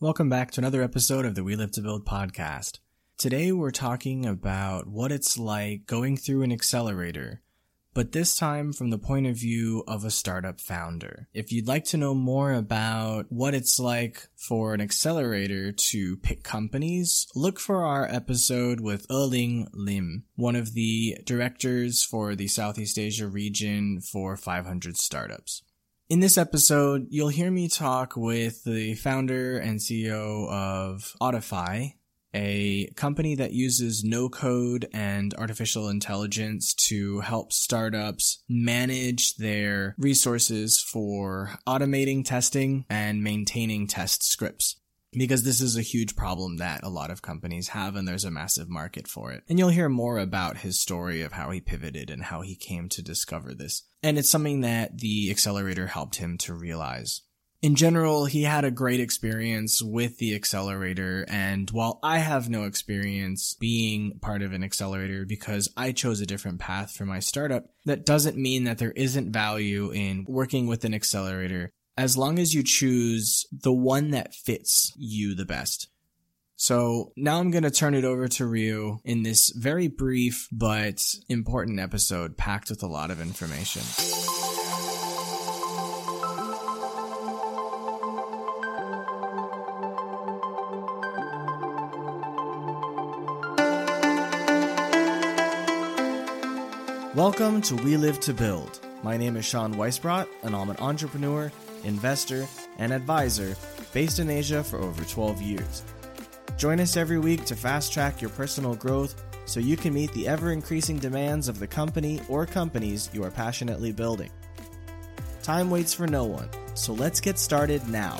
Welcome back to another episode of the We Live to Build podcast. Today we're talking about what it's like going through an accelerator, but this time from the point of view of a startup founder. If you'd like to know more about what it's like for an accelerator to pick companies, look for our episode with Erling Lim, one of the directors for the Southeast Asia region for 500 startups. In this episode, you'll hear me talk with the founder and CEO of Autify, a company that uses no code and artificial intelligence to help startups manage their resources for automating testing and maintaining test scripts because this is a huge problem that a lot of companies have and there's a massive market for it. And you'll hear more about his story of how he pivoted and how he came to discover this. And it's something that the accelerator helped him to realize. In general, he had a great experience with the accelerator. And while I have no experience being part of an accelerator because I chose a different path for my startup, that doesn't mean that there isn't value in working with an accelerator as long as you choose the one that fits you the best. So now I'm going to turn it over to Ryo in this very brief but important episode packed with a lot of information. Welcome to We Live to Build. My name is Sean Weisbrot, and I'm an entrepreneur investor, and advisor based in Asia for over 12 years. Join us every week to fast track your personal growth so you can meet the ever increasing demands of the company or companies you are passionately building. Time waits for no one, so let's get started now.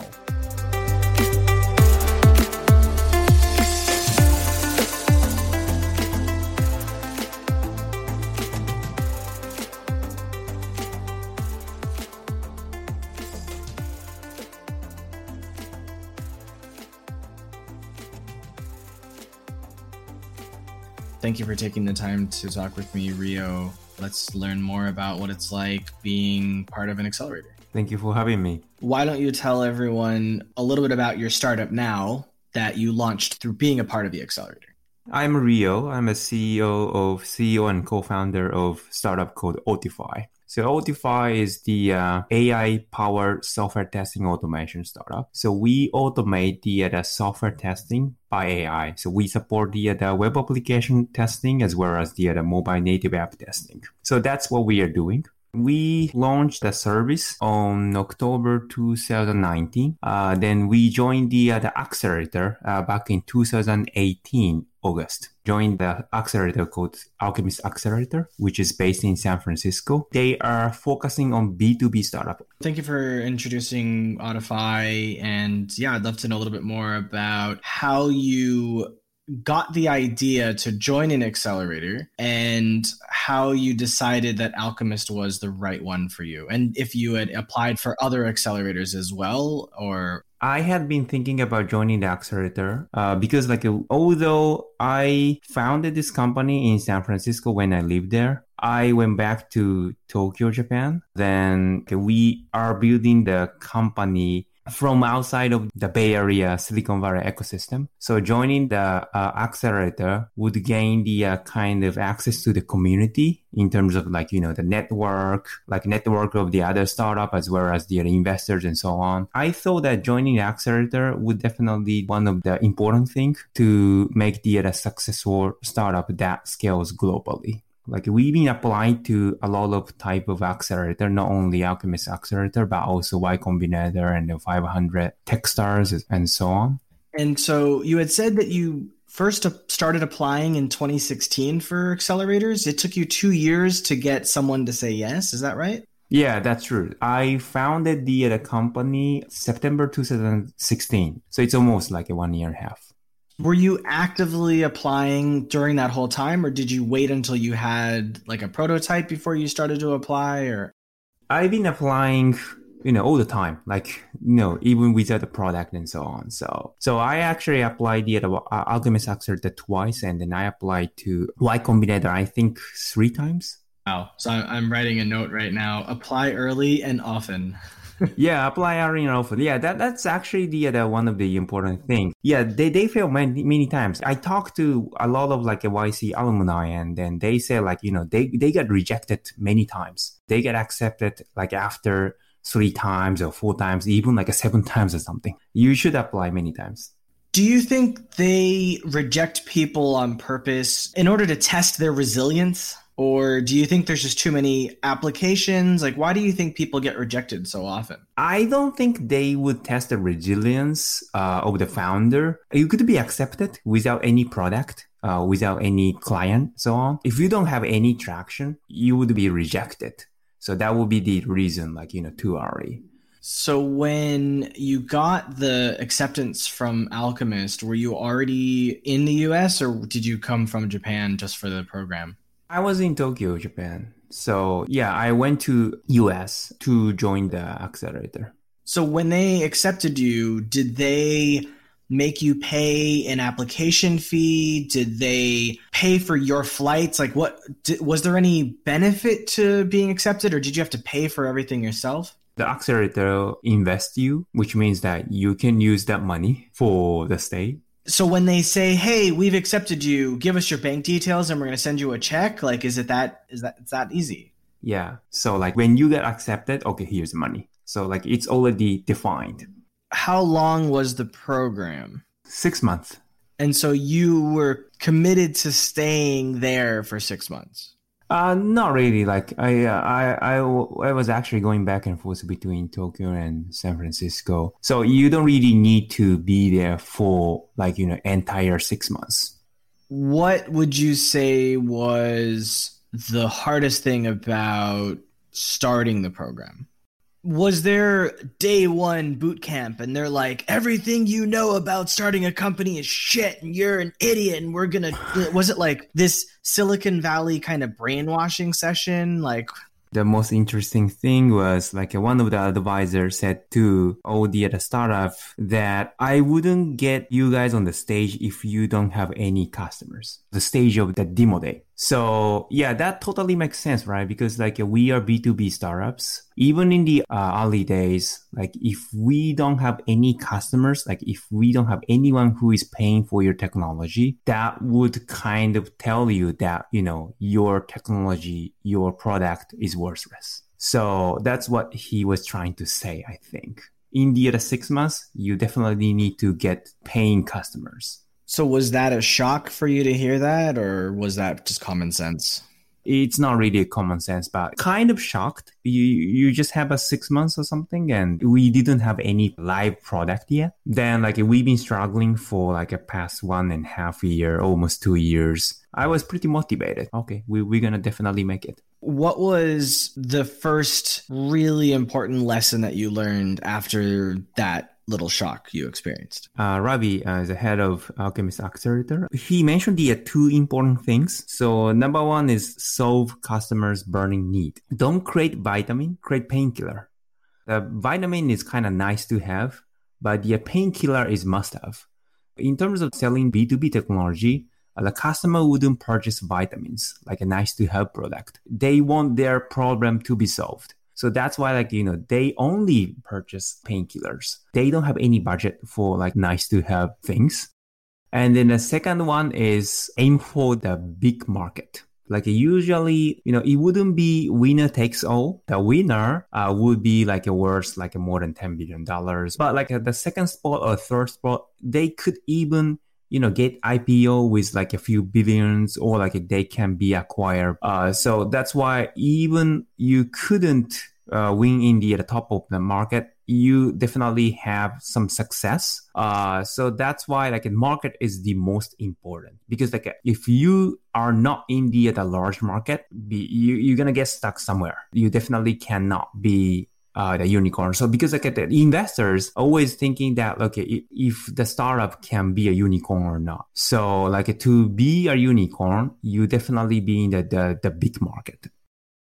Thank you for taking the time to talk with me, Ryo. Let's learn more about what it's like being part of an accelerator. Thank you for having me. Why don't you tell everyone a little bit about your startup now that you launched through being a part of the accelerator? I'm Ryo. I'm a CEO of CEO and co-founder of startup called Autify. So Autify is the uh, AI powered software testing automation startup. So we automate the, uh, the software testing by AI. So we support the, uh, the web application testing as well as the, uh, the mobile native app testing. So that's what we are doing. We launched the service on October 2019. Uh, then we joined the, uh, the accelerator uh, back in 2018 August. Joined the accelerator called Alchemist Accelerator, which is based in San Francisco. They are focusing on B2B startup. Thank you for introducing Autify. And yeah, I'd love to know a little bit more about how you got the idea to join an accelerator and how you decided that Alchemist was the right one for you. And if you had applied for other accelerators as well, or I had been thinking about joining the accelerator uh, because, like, although I founded this company in San Francisco when I lived there, I went back to Tokyo, Japan. Then we are building the company from outside of the Bay Area Silicon Valley ecosystem. So joining the uh, accelerator would gain the uh, kind of access to the community in terms of like, you know, the network, like network of the other startup as well as the investors and so on. I thought that joining the accelerator would definitely one of the important things to make the uh, successful startup that scales globally. Like we've been applied to a lot of type of accelerator, not only Alchemist Accelerator, but also Y Combinator and the 500 Techstars and so on. And so you had said that you first started applying in 2016 for accelerators. It took you two years to get someone to say yes. Is that right? Yeah, that's true. I founded the, the company September 2016. So it's almost like a one year and a half. Were you actively applying during that whole time, or did you wait until you had like a prototype before you started to apply? Or I've been applying, you know, all the time, like you know, even without the product and so on. So, so I actually applied the uh, Alchemist Accelerator twice, and then I applied to Y Combinator, I think three times. Wow! So I'm writing a note right now. Apply early and often. yeah, apply earning often. Yeah, that that's actually the, the one of the important things. Yeah, they, they fail many many times. I talked to a lot of like a YC alumni, and then they say like you know they they get rejected many times. They get accepted like after three times or four times, even like a seven times or something. You should apply many times. Do you think they reject people on purpose in order to test their resilience? Or do you think there's just too many applications? Like, why do you think people get rejected so often? I don't think they would test the resilience uh, of the founder. You could be accepted without any product, uh, without any client, so on. If you don't have any traction, you would be rejected. So that would be the reason, like, you know, too early. So when you got the acceptance from Alchemist, were you already in the US or did you come from Japan just for the program? I was in Tokyo, Japan. So yeah, I went to US to join the accelerator. So when they accepted you, did they make you pay an application fee? Did they pay for your flights? Like what did, was there any benefit to being accepted or did you have to pay for everything yourself? the accelerator invest you, which means that you can use that money for the stay. So when they say, "Hey, we've accepted you. Give us your bank details, and we're going to send you a check," like, is it that is that it's that easy? Yeah. So like when you get accepted, okay, here's the money. So like it's already defined. How long was the program? Six months. And so you were committed to staying there for six months. Uh, not really. Like I, uh, I, I, I was actually going back and forth between Tokyo and San Francisco. So you don't really need to be there for like you know entire six months. What would you say was the hardest thing about starting the program? Was there day one boot camp and they're like everything you know about starting a company is shit and you're an idiot and we're gonna was it like this silicon valley kind of brainwashing session like the most interesting thing was like one of the advisors said to all the other startup that I wouldn't get you guys on the stage if you don't have any customers. The stage of the demo day. So yeah, that totally makes sense, right? Because like we are B2B startups, even in the uh, early days, like if we don't have any customers, like if we don't have anyone who is paying for your technology, that would kind of tell you that, you know, your technology, your product is worthless. So that's what he was trying to say, I think. In the other six months, you definitely need to get paying customers. So was that a shock for you to hear that, or was that just common sense? It's not really a common sense, but kind of shocked. You you just have a six months or something, and we didn't have any live product yet. Then like we've been struggling for like a past one and a half year, almost two years. I was pretty motivated. Okay, we, we're gonna definitely make it. What was the first really important lesson that you learned after that little shock you experienced? Uh, Ravi uh, is the head of Alchemist Accelerator. He mentioned the uh, two important things. So number one is solve customers' burning need. Don't create vitamin, create painkiller. The vitamin is kind of nice to have, but the painkiller is must have. In terms of selling B2B technology, uh, the customer wouldn't purchase vitamins like a nice to have product. They want their problem to be solved. So that's why, like, you know, they only purchase painkillers. They don't have any budget for like nice to have things. And then the second one is aim for the big market. Like usually, you know, it wouldn't be winner takes all. The winner uh, would be like a worth like more than $10 billion. But like the second spot or third spot, they could even you know get IPO with like a few billions or like they can be acquired. Uh, so that's why even you couldn't uh, win in the, the top of the market, you definitely have some success. Uh, so that's why like a market is the most important because like if you are not in the, the large market, be, you, you're gonna get stuck somewhere. You definitely cannot be uh, the unicorn. So because like the investors always thinking that okay, if the startup can be a unicorn or not. So like to be a unicorn, you definitely be in the, the, the big market.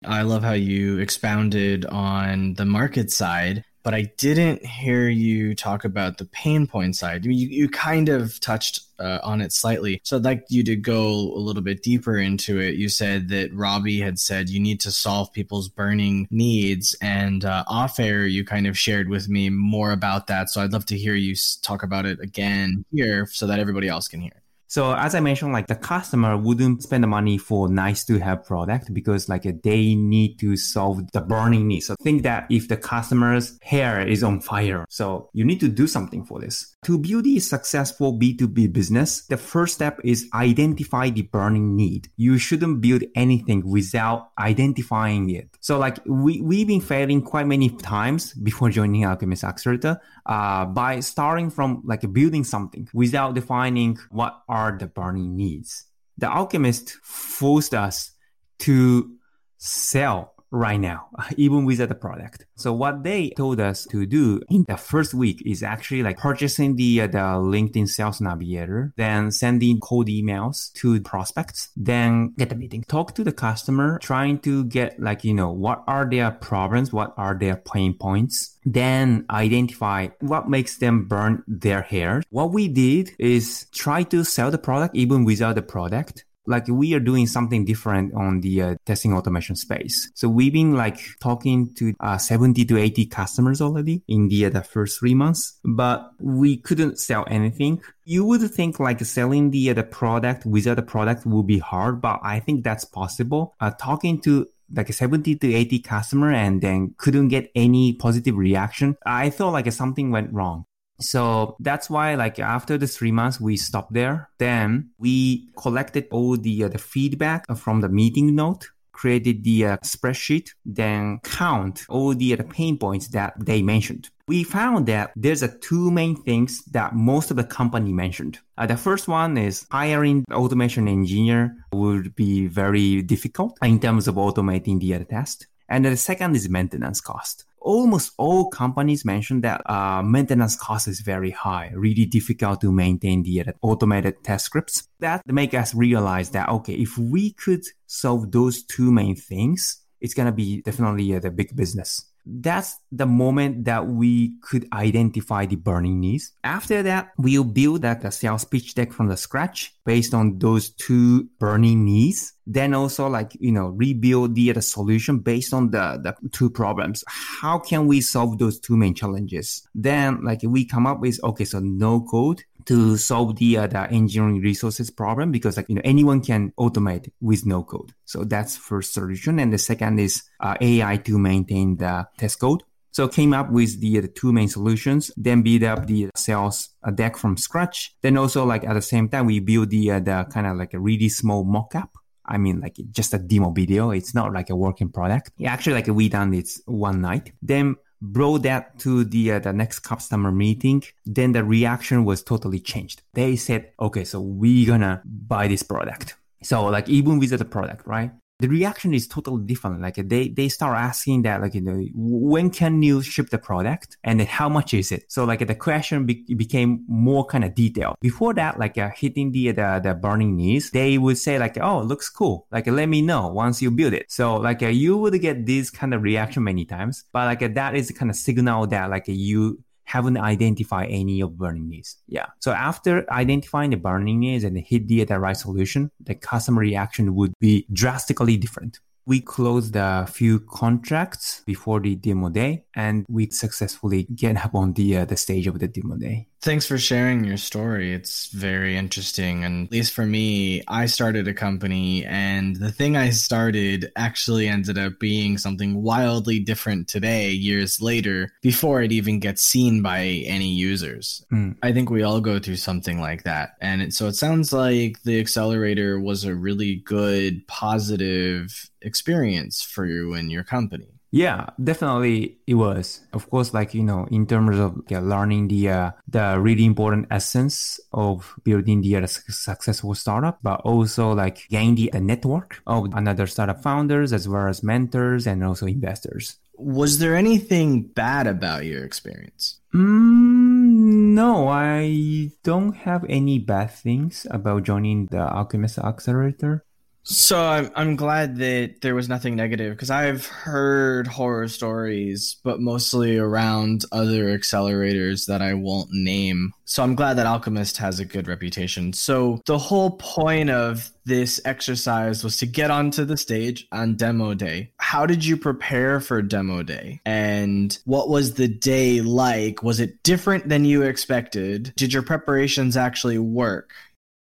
I love how you expounded on the market side. But I didn't hear you talk about the pain point side. You, you kind of touched uh, on it slightly. So I'd like you to go a little bit deeper into it. You said that Ravi had said you need to solve people's burning needs, and uh, off air, you kind of shared with me more about that. So I'd love to hear you talk about it again here so that everybody else can hear. So as I mentioned, like the customer wouldn't spend the money for nice to have product because like they need to solve the burning need. So think that if the customer's hair is on fire, so you need to do something for this. To build a successful B2B business, the first step is identify the burning need. You shouldn't build anything without identifying it. So like we, we've been failing quite many times before joining Alchemist Accelerator uh, by starting from like building something without defining what are the burning needs. The alchemist forced us to sell right now, even without the product. So what they told us to do in the first week is actually like purchasing the, uh, the LinkedIn Sales Navigator, then sending cold emails to prospects, then get a meeting, talk to the customer, trying to get like, you know, what are their problems? What are their pain points? Then identify what makes them burn their hair. What we did is try to sell the product even without the product like we are doing something different on the uh, testing automation space. So we've been like talking to uh, 70 to 80 customers already in the, uh, the first three months, but we couldn't sell anything. You would think like selling the, uh, the product without the product would be hard, but I think that's possible. Uh, talking to like a 70 to 80 customer and then couldn't get any positive reaction. I felt like something went wrong. So that's why, like after the three months, we stopped there. Then we collected all the uh, the feedback from the meeting note, created the uh, spreadsheet, then count all the, uh, the pain points that they mentioned. We found that there's a two main things that most of the company mentioned. Uh, the first one is hiring automation engineer would be very difficult in terms of automating the uh, test. And the second is maintenance cost almost all companies mention that uh, maintenance cost is very high, really difficult to maintain the uh, automated test scripts. That make us realize that, okay, if we could solve those two main things, it's going to be definitely uh, the big business that's the moment that we could identify the burning needs. After that, we'll build like a sales pitch deck from the scratch based on those two burning needs. Then also like, you know, rebuild the, the solution based on the, the two problems. How can we solve those two main challenges? Then like we come up with, okay, so no code to solve the, uh, the engineering resources problem because like, you know, anyone can automate with no code. So that's first solution. And the second is uh, AI to maintain the test code. So came up with the, the two main solutions, then build up the sales uh, deck from scratch. Then also like at the same time, we build the, uh, the kind of like a really small mock-up I mean, like just a demo video. It's not like a working product. Yeah, actually, like we done it one night. Then brought that to the uh, the next customer meeting then the reaction was totally changed. They said okay so we're gonna buy this product. So like even with the product right the reaction is totally different. Like they, they start asking that, like, you know, when can you ship the product and how much is it? So like the question be- became more kind of detailed. Before that, like uh, hitting the, the, the burning needs, they would say like, oh, looks cool. Like, let me know once you build it. So like uh, you would get this kind of reaction many times, but like uh, that is kind of signal that like you haven't identified any of burning needs. Yeah. So after identifying the burning needs and hit the, the right solution, the customer reaction would be drastically different. We closed a few contracts before the demo day and we successfully get up on the, uh, the stage of the demo day. Thanks for sharing your story. It's very interesting. And at least for me, I started a company, and the thing I started actually ended up being something wildly different today, years later, before it even gets seen by any users. Mm. I think we all go through something like that. And it, so it sounds like the accelerator was a really good, positive experience for you and your company. Yeah, definitely it was. Of course, like you know, in terms of yeah, learning the uh, the really important essence of building the uh, successful startup, but also like gain the, the network of another startup founders as well as mentors and also investors. Was there anything bad about your experience? Mm, no, I don't have any bad things about joining the Alchemist Accelerator. So I'm I'm glad that there was nothing negative because I've heard horror stories, but mostly around other accelerators that I won't name. So I'm glad that Alchemist has a good reputation. So the whole point of this exercise was to get onto the stage on demo day. How did you prepare for demo day? And what was the day like? Was it different than you expected? Did your preparations actually work?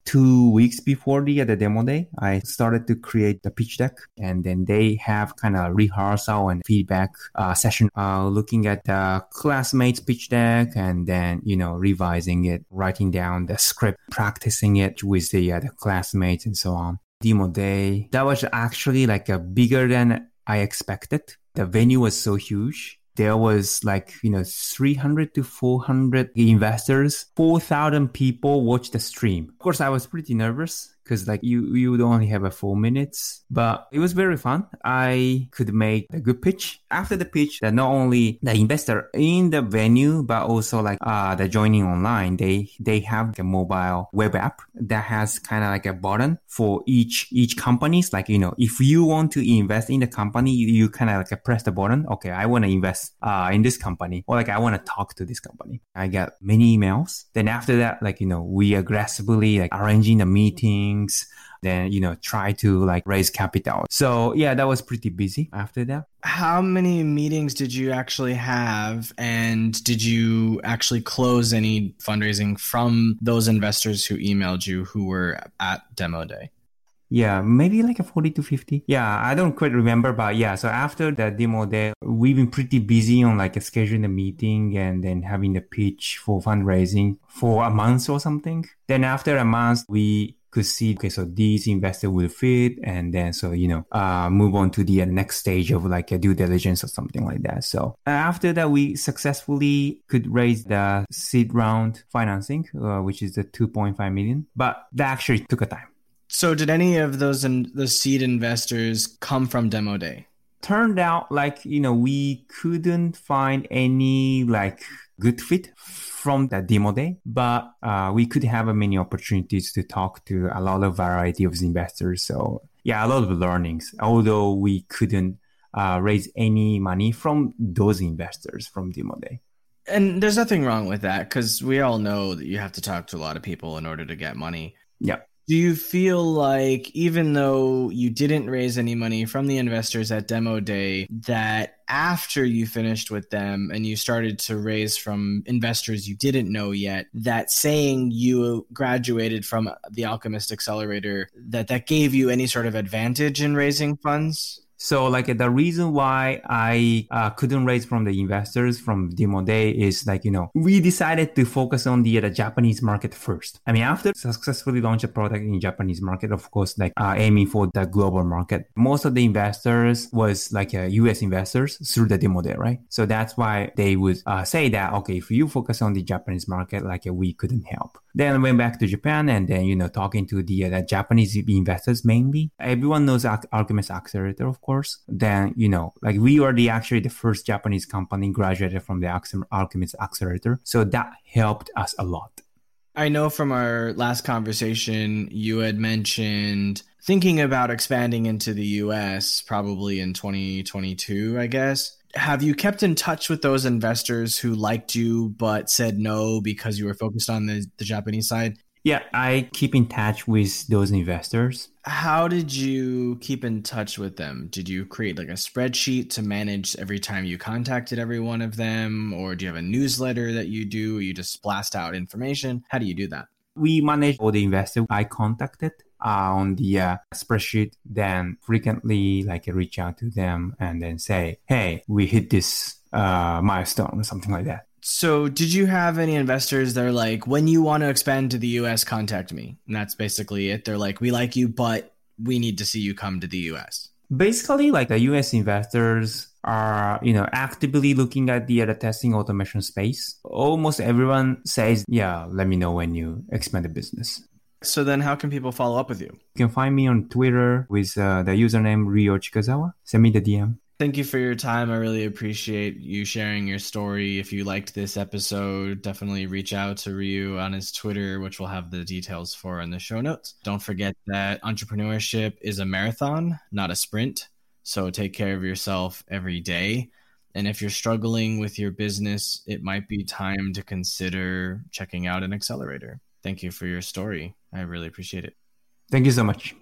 Two weeks before the, the demo day, I started to create the pitch deck and then they have kind of rehearsal and feedback uh, session, uh, looking at the classmates pitch deck and then, you know, revising it, writing down the script, practicing it with the, uh, the classmates and so on. Demo day, that was actually like a bigger than I expected. The venue was so huge there was like, you know, 300 to 400 investors, 4,000 people watched the stream. Of course, I was pretty nervous because like you you would only have a four minutes but it was very fun. I could make a good pitch. After the pitch that not only the investor in the venue but also like uh the joining online they they have a mobile web app that has kind of like a button for each each companies. Like you know if you want to invest in the company you, you kind of like press the button. Okay i want to invest uh in this company or like i want to talk to this company. I got many emails. Then after that like you know we aggressively like arranging the meeting things then you know try to like raise capital so yeah that was pretty busy after that how many meetings did you actually have and did you actually close any fundraising from those investors who emailed you who were at demo day yeah, maybe like a 40 to 50. Yeah, I don't quite remember, but yeah. So after the demo day, we've been pretty busy on like scheduling the meeting and then having the pitch for fundraising for a month or something. Then after a month, we could see, okay, so these investors will fit. And then, so, you know, uh, move on to the uh, next stage of like a due diligence or something like that. So after that, we successfully could raise the seed round financing, uh, which is the 2.5 million, but that actually took a time. So did any of those in, the seed investors come from demo day? Turned out like, you know, we couldn't find any like good fit from the demo day, but uh, we could have many opportunities to talk to a lot of variety of investors. So yeah, a lot of learnings, although we couldn't uh, raise any money from those investors from demo day. And there's nothing wrong with that because we all know that you have to talk to a lot of people in order to get money. Yeah. Do you feel like even though you didn't raise any money from the investors at demo day, that after you finished with them and you started to raise from investors you didn't know yet, that saying you graduated from the Alchemist Accelerator, that that gave you any sort of advantage in raising funds? So like the reason why I uh, couldn't raise from the investors from demo day is like, you know, we decided to focus on the, uh, the Japanese market first. I mean, after successfully launch a product in Japanese market, of course, like uh, aiming for the global market, most of the investors was like uh, US investors through the demo day, right? So that's why they would uh, say that, okay, if you focus on the Japanese market, like uh, we couldn't help. Then I went back to Japan and then, you know, talking to the, uh, the Japanese investors mainly. Everyone knows Alchemist Accelerator, of course. Then, you know, like we were the actually the first Japanese company graduated from the Alchemist Accelerator. So that helped us a lot. I know from our last conversation, you had mentioned thinking about expanding into the US probably in 2022, I guess have you kept in touch with those investors who liked you but said no because you were focused on the, the Japanese side? Yeah, I keep in touch with those investors. How did you keep in touch with them? Did you create like a spreadsheet to manage every time you contacted every one of them? Or do you have a newsletter that you do? Or you just blast out information? How do you do that? We manage all the investors I contacted uh, on the uh, spreadsheet, then frequently like reach out to them and then say, hey, we hit this uh, milestone or something like that. So, did you have any investors that are like, when you want to expand to the US, contact me? And that's basically it. They're like, we like you, but we need to see you come to the US. Basically, like the US investors are, you know, actively looking at the, uh, the testing automation space. Almost everyone says, yeah, let me know when you expand the business. So then how can people follow up with you? You can find me on Twitter with uh, the username Ryo Chikazawa. Send me the DM. Thank you for your time. I really appreciate you sharing your story. If you liked this episode, definitely reach out to Ryo on his Twitter, which we'll have the details for in the show notes. Don't forget that entrepreneurship is a marathon, not a sprint. So take care of yourself every day. And if you're struggling with your business, it might be time to consider checking out an accelerator. Thank you for your story. I really appreciate it. Thank you so much.